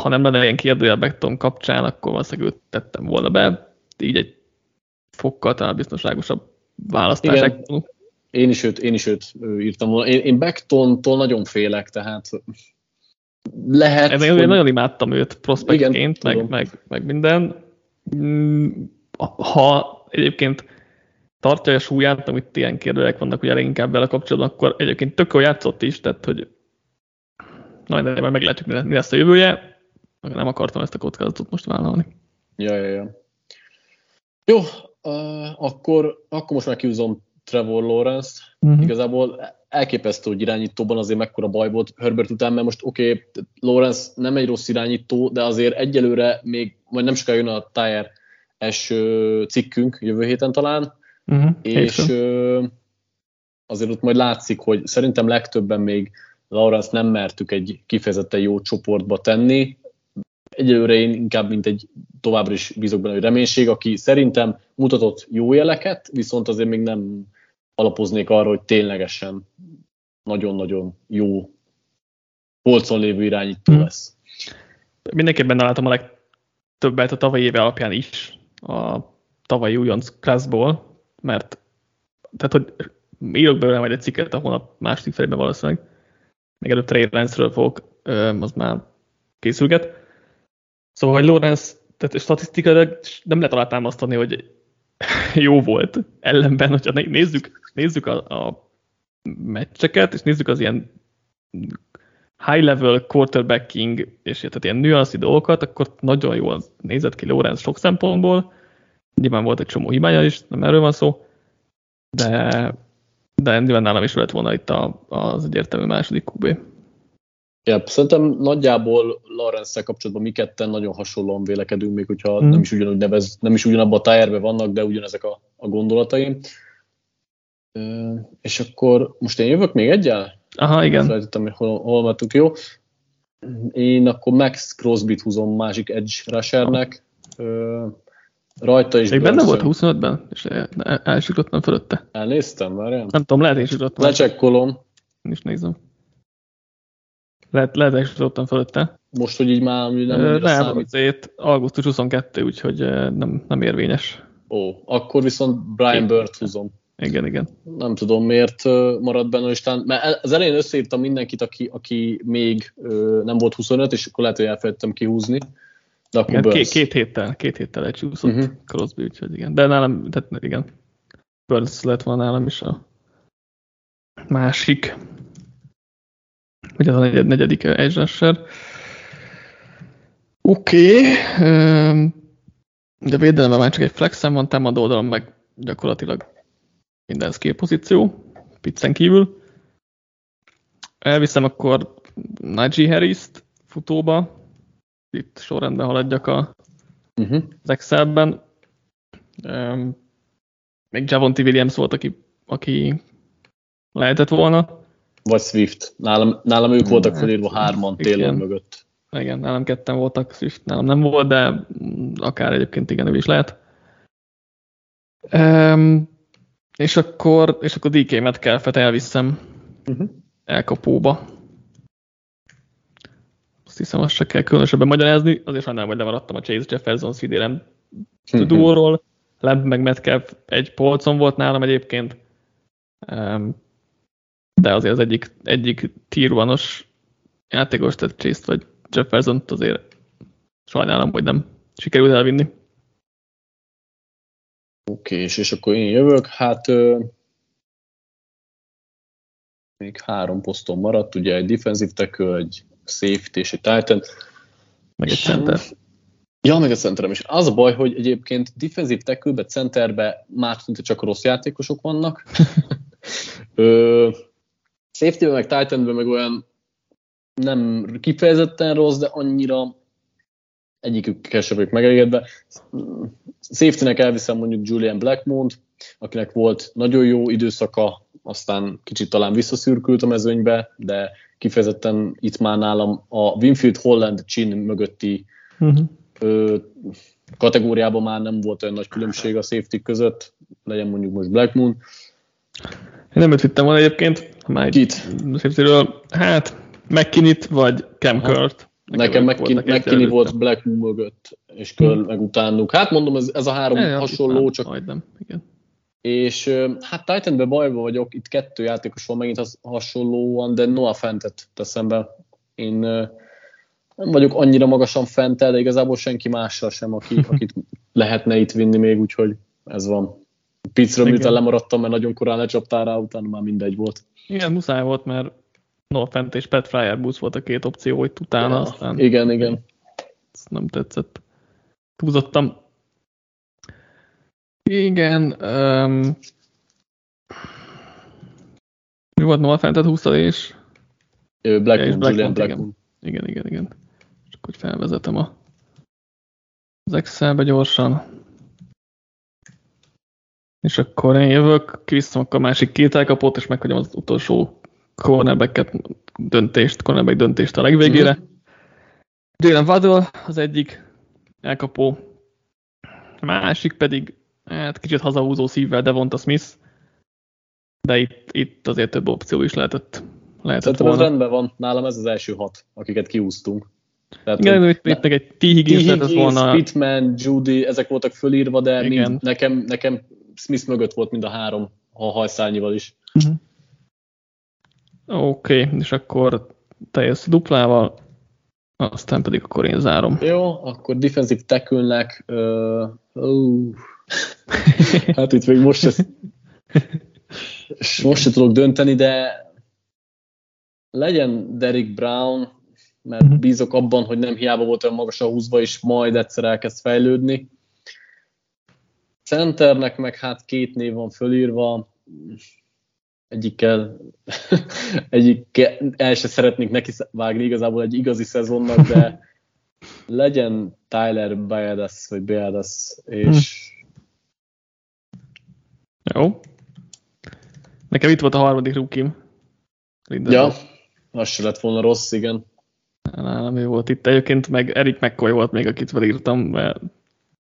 Speaker 1: ha nem lenne ilyen kérdőjel Bekton kapcsán, akkor valószínűleg őt tettem volna be. Így egy fokkal talán biztonságosabb választás. Igen.
Speaker 2: Én is őt, én is őt írtam volna. Én, én Becktontól nagyon félek, tehát lehet...
Speaker 1: Én, hogy... én nagyon imádtam őt prospektként, meg, meg, meg minden. Mm, ha egyébként tartja a súlyát, amit ilyen kérdőek vannak ugye inkább vele kapcsolatban, akkor egyébként tök játszott is, tehát hogy na, de majd meglátjuk, mi lesz a jövője. Nem akartam ezt a kockázatot most vállalni.
Speaker 2: Ja, ja, ja. Jó, uh, akkor, akkor most már kiúzom Trevor Lawrence. Uh-huh. Igazából elképesztő, hogy irányítóban azért mekkora baj volt Herbert után, mert most oké, okay, Lawrence nem egy rossz irányító, de azért egyelőre még, majd nem sokára jön a Tire es cikkünk jövő héten talán, uh-huh. és azért ott majd látszik, hogy szerintem legtöbben még Lawrence nem mertük egy kifejezetten jó csoportba tenni, egyelőre én inkább, mint egy továbbra is bízok benne, hogy reménység, aki szerintem mutatott jó jeleket, viszont azért még nem alapoznék arra, hogy ténylegesen nagyon-nagyon jó polcon lévő irányító hmm. lesz.
Speaker 1: Mindenképpen látom a legtöbbet a tavalyi éve alapján is a tavalyi újonc classból, mert tehát, hogy írok belőle majd egy cikket a hónap második felében valószínűleg, még előtt Trey Lance-ről fogok, az már készülget. Szóval, hogy Lorenz, tehát statisztikailag nem lehet alátámasztani, hogy jó volt. Ellenben, hogyha nézzük, nézzük a, a meccseket, és nézzük az ilyen high-level quarterbacking, és tehát ilyen nüanszi dolgokat, akkor nagyon jól nézett ki Lorenz sok szempontból. Nyilván volt egy csomó hibája is, nem erről van szó, de, de nyilván nálam is lett volna itt a, az egyértelmű második QB.
Speaker 2: Ja, szerintem nagyjából lawrence kapcsolatban mi ketten nagyon hasonlóan vélekedünk, még hogyha mm. nem is ugyanúgy nevez, nem is ugyanabban a tájárban vannak, de ugyanezek a, a gondolataim. És akkor most én jövök még egyel?
Speaker 1: Aha, igen.
Speaker 2: Felejtettem, hogy hol, hol vettük, jó. Én akkor Max Crosby-t húzom másik edge rushernek. Rajta is
Speaker 1: Még benne volt 25-ben, és elsiklottam fölötte.
Speaker 2: Elnéztem, várjál.
Speaker 1: Nem tudom, lehet, hogy is
Speaker 2: Lecsekkolom.
Speaker 1: Én is nézem. Lehet, lehet elsősorban fölötte.
Speaker 2: Most, hogy így már nem
Speaker 1: Nem, számít. azért augusztus 22, úgyhogy nem, nem érvényes.
Speaker 2: Ó, akkor viszont Brian Burt húzom.
Speaker 1: Igen, igen.
Speaker 2: Nem tudom, miért maradt benne listán, mert az elején összeírtam mindenkit, aki, aki még nem volt 25, és akkor lehet, hogy elfelejtettem kihúzni.
Speaker 1: De akkor igen, két, két, héttel, két héttel csúszott uh-huh. Crosby, úgyhogy igen. De nálam, tehát igen, Burns lett volna nálam is a másik vagy az a negyed, negyedik edge rusher. Oké, okay. de védelemben már csak egy flexem van, támadó oldalon meg gyakorlatilag minden skill pozíció, piccen kívül. Elviszem akkor Najee Harris-t futóba, itt sorrendben haladjak a, uh-huh. az Excelben. Um, még Javonti Williams volt, aki, aki lehetett volna
Speaker 2: vagy Swift. Nálam, nálam ők voltak felírva hárman Taylor mögött.
Speaker 1: Igen, nálam ketten voltak, Swift nálam nem volt, de akár egyébként igen, ő is lehet. Um, és akkor, és akkor DK Metcalfet elviszem uh-huh. elkapóba. Azt hiszem, azt se kell különösebben magyarázni, azért sajnálom, hogy lemaradtam a Chase Jefferson szidérem uh-huh. duóról. Lemp meg Metcalf egy polcon volt nálam egyébként. De azért az egyik, egyik tier játékos, tehát chase vagy jefferson azért sajnálom, hogy nem sikerült elvinni.
Speaker 2: Oké, és, és akkor én jövök, hát ö, még három poszton maradt, ugye egy defensive tackle, egy safety és egy titan.
Speaker 1: Meg egy center.
Speaker 2: Ja, meg a centerem is. Az a baj, hogy egyébként defensive tackle-be, centerbe már szinte csak rossz játékosok vannak. Ö, safety meg titan meg olyan nem kifejezetten rossz, de annyira egyikükkel sem vagyok megelégedve. Safety-nek elviszem mondjuk Julian blackmon akinek volt nagyon jó időszaka, aztán kicsit talán visszaszürkült a mezőnybe, de kifejezetten itt már nálam a Winfield Holland csin mögötti uh-huh. ö, kategóriában már nem volt olyan nagy különbség a safety között, legyen mondjuk most Blackmoon.
Speaker 1: Én nem őt vittem volna egyébként, már Kit? Safety-ről. Hát, McKinney-t vagy Cam Kurt.
Speaker 2: Nekem McKinney volt Black Moon mögött, és Curl hmm. meg utánuk. Hát mondom, ez, ez a három ja, hasonló, csak...
Speaker 1: Majdnem, igen.
Speaker 2: És hát Titanben bajban vagyok, itt kettő játékos van megint hasonlóan, de Noah Fentet teszem be. Én nem vagyok annyira magasan fent de igazából senki mással sem, aki, akit lehetne itt vinni még, úgyhogy ez van. Picről miután lemaradtam, mert nagyon korán lecsaptál rá, utána már mindegy volt.
Speaker 1: Igen, muszáj volt, mert no Fent és Pat Fryer Boots volt a két opció, hogy utána, ja, aztán...
Speaker 2: Igen, igen.
Speaker 1: Ez nem tetszett. Túlzottam. Igen. Um, Mi volt Noah Fentet 20 és?
Speaker 2: Blackmon, Black Julian
Speaker 1: Blackmon. Igen, igen, igen. Csak hogy felvezetem a, az Excelbe gyorsan. És akkor én jövök, kiviszem akkor a másik két elkapót, és meghagyom az utolsó cornerback döntést, cornerback döntést a legvégére. Mm-hmm. Jalen Waddle az egyik elkapó, a másik pedig hát kicsit hazahúzó szívvel Devonta Smith, de itt, itt azért több opció is lehetett, lehetett
Speaker 2: Szerintem volna. ez rendben van, nálam ez az első hat, akiket kiúztunk.
Speaker 1: Tehát, Igen, itt, itt egy T. Higgins,
Speaker 2: Higgins volna... Pitman, Judy, ezek voltak fölírva, de mind, nekem, nekem Smith mögött volt mind a három, ha hajszálnyival is. Uh-huh.
Speaker 1: Oké, okay, és akkor teljes duplával, aztán pedig akkor én zárom.
Speaker 2: Jó, akkor defensive tackle-nek, uh, uh, hát itt még most ezt, most se tudok dönteni, de legyen Derek Brown, mert uh-huh. bízok abban, hogy nem hiába volt olyan magas a húzva, és majd egyszer elkezd fejlődni. Centernek meg hát két név van fölírva, egyikkel, egyikkel el se szeretnék neki vágni igazából egy igazi szezonnak, de legyen Tyler Biadas, vagy Biadas, és...
Speaker 1: Hm. Jó. Nekem itt volt a harmadik rúkim.
Speaker 2: Ja, az se lett volna rossz, igen.
Speaker 1: Nálam ő volt itt. Egyébként meg Erik McCoy volt még, akit felírtam, mert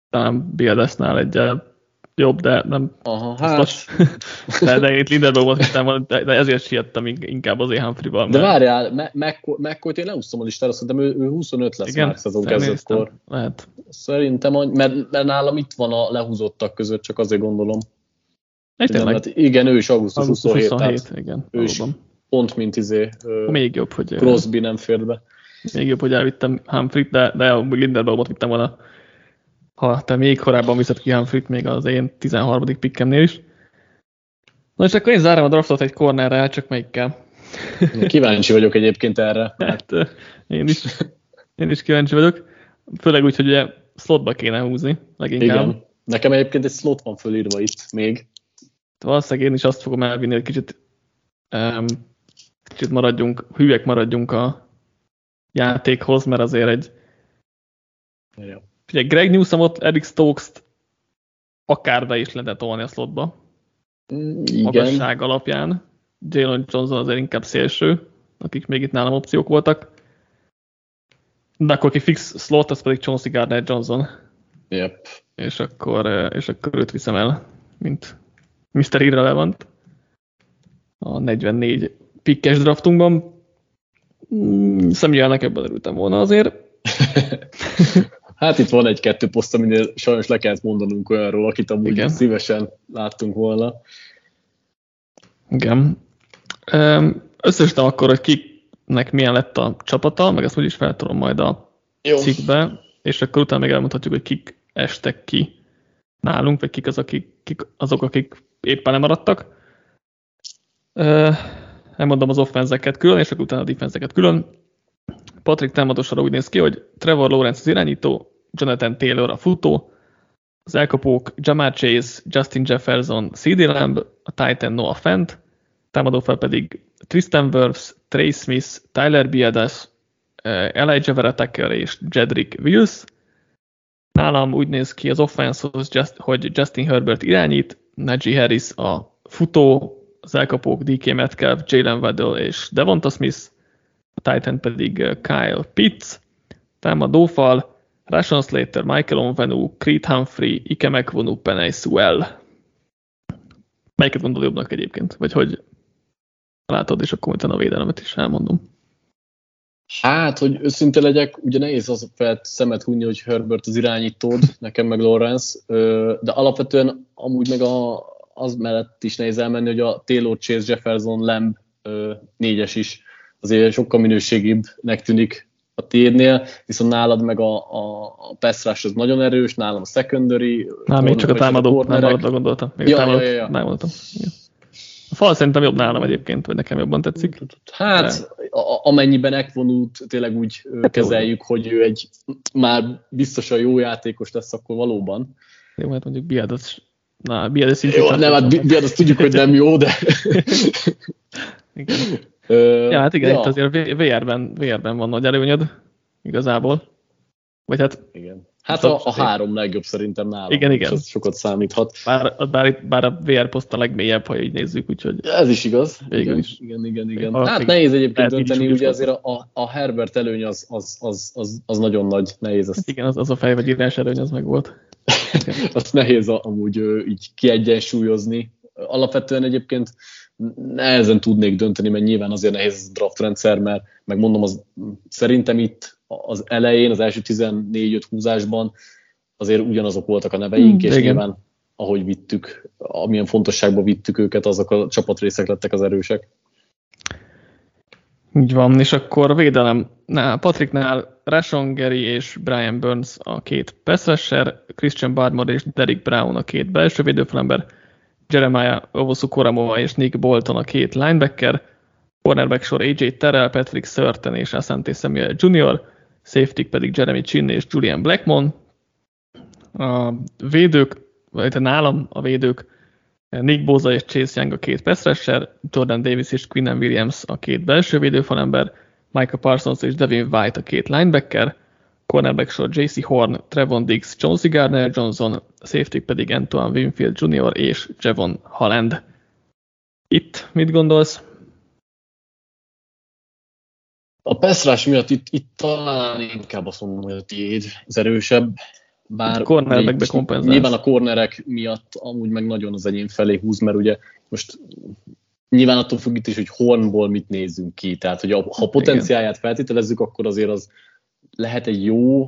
Speaker 1: talán Biadasnál egyel jobb, de nem
Speaker 2: Aha, hát.
Speaker 1: de, de itt Lindelből volt, de, de ezért siettem inkább az Humphrey-val.
Speaker 2: De várjál, McCoy-t én leúsztam a listára, szerintem ő, ő 25 lesz Igen, már szezon kezdetkor.
Speaker 1: Lehet.
Speaker 2: Szerintem, mert, mert nálam itt van a lehúzottak között, csak azért gondolom.
Speaker 1: Nem,
Speaker 2: hát igen, ő is augusztus, augusztus 27, 27
Speaker 1: tehát igen,
Speaker 2: ő is pont, mint izé,
Speaker 1: még jobb, hogy
Speaker 2: Crosby nem fér be.
Speaker 1: Még jobb, hogy elvittem Humphrey-t, de, de a Lindelbaumot vittem volna ha te még korábban viszed ki Humphrey-t, még az én 13. pikkemnél is. Na és akkor én zárom a draftot egy cornerrel, csak melyikkel.
Speaker 2: Kíváncsi vagyok egyébként erre.
Speaker 1: Hát én is, én is kíváncsi vagyok. Főleg úgy, hogy ugye slotba kéne húzni leginkább. Igen.
Speaker 2: Nekem egyébként egy slot van fölírva itt még.
Speaker 1: Valószínűleg én is azt fogom elvinni, hogy kicsit, um, kicsit maradjunk, hűek maradjunk a játékhoz, mert azért egy
Speaker 2: Jó.
Speaker 1: Ugye Greg Newsomot, Eric Stokes-t akár be is lehetett tolni a slotba.
Speaker 2: Igen.
Speaker 1: Magasság alapján. Jalen Johnson azért inkább szélső, akik még itt nálam opciók voltak. De akkor aki fix slot, az pedig Chauncey Gardner Johnson.
Speaker 2: Yep.
Speaker 1: És akkor, eh, és akkor őt viszem el, mint Mr. Irrelevant a 44 pikkes draftunkban. Mm, Szemjelnek ebben örültem volna azért.
Speaker 2: Hát itt van egy-kettő poszt, aminél sajnos le kellett mondanunk olyanról, akit amúgy Igen. szívesen láttunk volna.
Speaker 1: Igen. Összesítem akkor, hogy kiknek milyen lett a csapata, meg ezt úgyis feltolom majd a Jó. cikkbe, és akkor utána még elmondhatjuk, hogy kik estek ki nálunk, vagy kik, az, akik, kik azok, akik éppen nem maradtak. Elmondom az offenzeket külön, és akkor utána a defenzeket külön. Patrick támadósora úgy néz ki, hogy Trevor Lawrence az irányító, Jonathan Taylor a futó, az elkapók Jamar Chase, Justin Jefferson, CD Lamb, a Titan Noah Fent, támadó fel pedig Tristan Wirfs, Trey Smith, Tyler Biadas, eh, Elijah Vera és Jedrick Wills. Nálam úgy néz ki az offensehoz, just, hogy Justin Herbert irányít, Najee Harris a futó, az elkapók DK Metcalf, Jalen Waddell és Devonta Smith, a Titan pedig eh, Kyle Pitts, támadófal Rashon Slater, Michael Onvenu, Creed Humphrey, Ike McVonu, Penay Sewell. Melyiket gondolod jobbnak egyébként? Vagy hogy látod, és akkor utána a védelemet is elmondom.
Speaker 2: Hát, hogy őszinte legyek, ugye nehéz az felett szemet húni, hogy Herbert az irányítód, nekem meg Lawrence, de alapvetően amúgy meg a, az mellett is nehéz elmenni, hogy a Taylor Chase Jefferson Lamb négyes is azért sokkal minőségibbnek tűnik a térnél, viszont nálad meg a, a, a pass rush az nagyon erős, nálam a secondary.
Speaker 1: Nem, még csak a támadó, támadóra gondoltam. Még ja, támadót, ja, ja, ja. nem mondtam. Ja. A fal szerintem jobb nálam egyébként, vagy nekem jobban tetszik.
Speaker 2: Hát, a, amennyiben Ekvonút tényleg úgy hát kezeljük, jó. hogy ő egy már biztosan jó játékos lesz, akkor valóban.
Speaker 1: Jó, hát mondjuk Biadas Na, Biadas
Speaker 2: Jó, nem, hát Biadas tudjuk, hogy nem jó, de...
Speaker 1: Igen. Ö, ja, hát igen, ja. itt azért VR-ben, VR-ben van nagy előnyöd, igazából. Vagy hát...
Speaker 2: Igen. Hát a, a három legjobb szerintem nálam.
Speaker 1: Igen, igen.
Speaker 2: Ez sokat számíthat.
Speaker 1: Bár, bár, bár a VR poszt a legmélyebb, ha így nézzük, úgyhogy...
Speaker 2: Ez is igaz. Igen, is. igen, igen. igen. Hát igen. nehéz egyébként dönteni, ugye azért a, a Herbert előny az, az, az, az, az nagyon nagy, nehéz ezt.
Speaker 1: Igen, az, az a fej vagy írás előny, az meg volt.
Speaker 2: Azt nehéz amúgy így kiegyensúlyozni. Alapvetően egyébként nehezen tudnék dönteni, mert nyilván azért nehéz a draft rendszer, mert megmondom, az, szerintem itt az elején, az első 14-5 húzásban azért ugyanazok voltak a neveink, mm, és igen. nyilván ahogy vittük, amilyen fontosságban vittük őket, azok a csapatrészek lettek az erősek.
Speaker 1: Így van, és akkor védelem. Patricknál Rashon Gary és Brian Burns a két pass Christian Barmore és Derek Brown a két belső védőfelember, Jeremiah Ovosu Koramova és Nick Bolton a két linebacker, cornerback sor AJ Terrell, Patrick Surten és Asante Samuel Jr., safety pedig Jeremy Chin és Julian Blackmon. A védők, vagy nálam a védők, Nick Boza és Chase Young a két pass Jordan Davis és Quinnen Williams a két belső védőfalember, Michael Parsons és Devin White a két linebacker, cornerback sor JC Horn, Trevon Diggs, Chauncey Gardner Johnson, safety pedig Antoine Winfield Jr. és Javon Holland. Itt mit gondolsz?
Speaker 2: A pass miatt itt, itt talán inkább azt mondom, hogy a tiéd az erősebb. Bár
Speaker 1: cornerbackbe kompenzálsz.
Speaker 2: Nyilván a cornerek miatt amúgy meg nagyon az enyém felé húz, mert ugye most nyilván attól függ itt is, hogy hornból mit nézzünk ki. Tehát, hogy a, ha a potenciáját feltételezzük, akkor azért az lehet egy jó,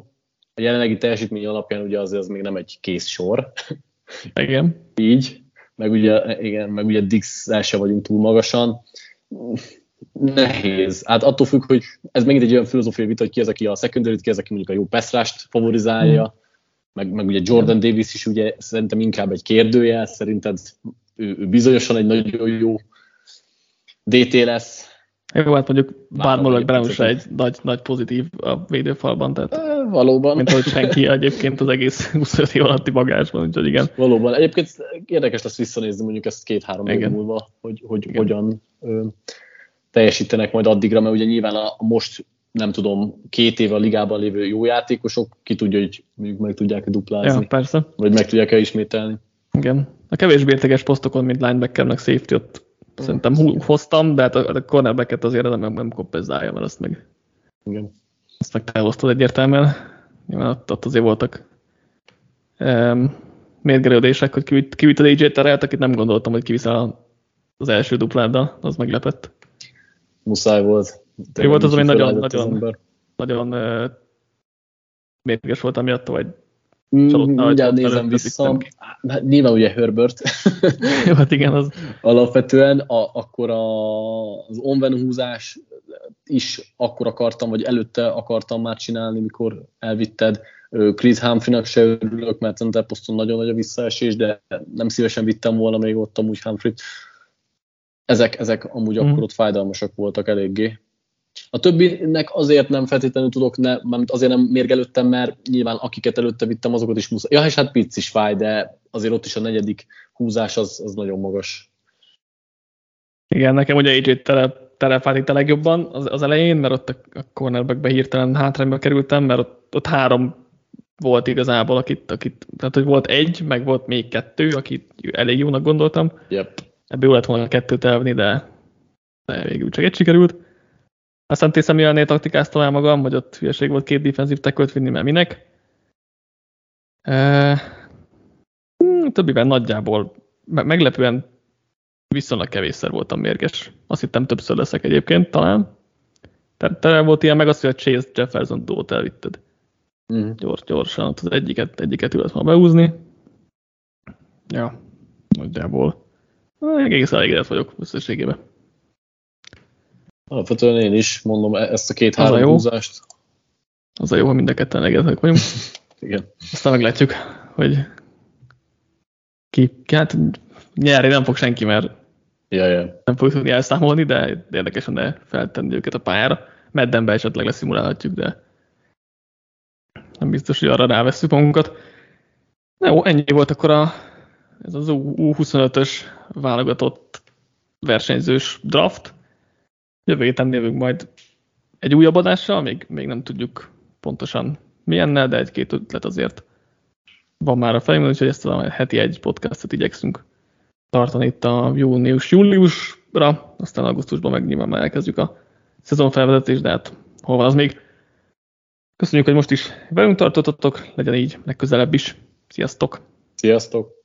Speaker 2: a jelenlegi teljesítmény alapján ugye azért az még nem egy kész sor.
Speaker 1: Igen.
Speaker 2: Így. Meg ugye, igen, meg ugye dix se vagyunk túl magasan nehéz. Hát attól függ, hogy ez megint egy olyan filozófiai vita, hogy ki az, aki a secondary ki az, aki mondjuk a jó peszrást favorizálja, mm. meg, meg ugye Jordan Davis is ugye szerintem inkább egy kérdője, szerinted ő, ő bizonyosan egy nagyon jó DT lesz.
Speaker 1: Jó, hát mondjuk Barmolog Brown se egy nagy, nagy pozitív a védőfalban, tehát
Speaker 2: e, valóban.
Speaker 1: Mint ahogy senki egyébként az egész 25 év alatti bagásban, úgyhogy igen.
Speaker 2: Valóban. Egyébként érdekes lesz visszanézni mondjuk ezt két-három év múlva, hogy, hogy hogyan ö, teljesítenek majd addigra, mert ugye nyilván a, most nem tudom, két éve a ligában lévő jó játékosok, ki tudja, hogy mondjuk meg tudják-e duplázni.
Speaker 1: Ja, persze.
Speaker 2: Vagy meg tudják-e ismételni.
Speaker 1: Igen. A kevésbé értékes posztokon, mint linebacker, meg safety, ott. Szerintem hoztam, de hát a, a cornerbacket azért nem, nem kompenzálja, mert azt meg,
Speaker 2: Igen.
Speaker 1: azt meg te hoztad egyértelműen. Nyilván ott, ott azért voltak um, mérgerődések, hogy kivitted AJ Terrelt, akit nem gondoltam, hogy kiviszel az első dupláddal, az meglepett
Speaker 2: muszáj volt.
Speaker 1: Ő volt az, ami nagyon, nagyon, nagyon uh, mérges volt amiatt, vagy
Speaker 2: Mm, ugye nézem vissza, hát, nyilván ugye Herbert.
Speaker 1: Jó, hát igen, az...
Speaker 2: Alapvetően a, akkor a, az onven húzás is akkor akartam, vagy előtte akartam már csinálni, mikor elvitted. Chris Humphreynak se örülök, mert center poszton nagyon nagy a visszaesés, de nem szívesen vittem volna még ott amúgy Humphrey-t ezek, ezek amúgy mm. akkor ott fájdalmasak voltak eléggé. A többinek azért nem feltétlenül tudok, ne, mert azért nem mérgelődtem, mert nyilván akiket előtte vittem, azokat is muszáj. Ja, és hát Pitts is fáj, de azért ott is a negyedik húzás az, az nagyon magas.
Speaker 1: Igen, nekem ugye AJ terepált itt a legjobban az, az elején, mert ott a, a cornerbackbe hirtelen hátrányba kerültem, mert ott, ott három volt igazából, akit, akit, tehát hogy volt egy, meg volt még kettő, akit elég jónak gondoltam.
Speaker 2: Yep.
Speaker 1: Ebből lett volna kettőt elvenni, de, de végül csak egy sikerült. Aztán Tészemjelnél taktikáztam el magam, hogy ott hülyeség volt két defensív tekölt vinni, mert minek. E, többiben nagyjából meglepően viszonylag kevésszer voltam mérges. Azt hittem többször leszek egyébként talán. Tehát te volt ilyen meg az, hogy a Chase Jefferson dót elvitted. Mm. Gyors, gyorsan, az egyiket, egyiket ült volna beúzni. Ja, nagyjából. Egész elégedett vagyok összességében.
Speaker 2: Alapvetően én is mondom e- ezt a két-három húzást.
Speaker 1: Az a jó, hogy mind a ketten elégedettek vagyunk.
Speaker 2: Igen.
Speaker 1: Aztán meglátjuk, hogy ki, hát nyerni nem fog senki, mert
Speaker 2: ja, ja.
Speaker 1: nem fogjuk tudni elszámolni, de érdekes lenne feltenni őket a pályára. Meddenbe esetleg leszimulálhatjuk, de nem biztos, hogy arra ráveszünk magunkat. Na jó, ennyi volt akkor a ez az U25-ös válogatott versenyzős draft. Jövő héten jövünk majd egy újabb adással, még, még nem tudjuk pontosan milyennel, de egy-két ötlet azért van már a fejünkben, úgyhogy ezt a heti egy podcastot igyekszünk tartani itt a június-júliusra, aztán augusztusban meg nyilván már elkezdjük a szezonfelvezetést, de hát hol van az még? Köszönjük, hogy most is velünk tartottatok, legyen így legközelebb is. Sziasztok!
Speaker 2: Sziasztok!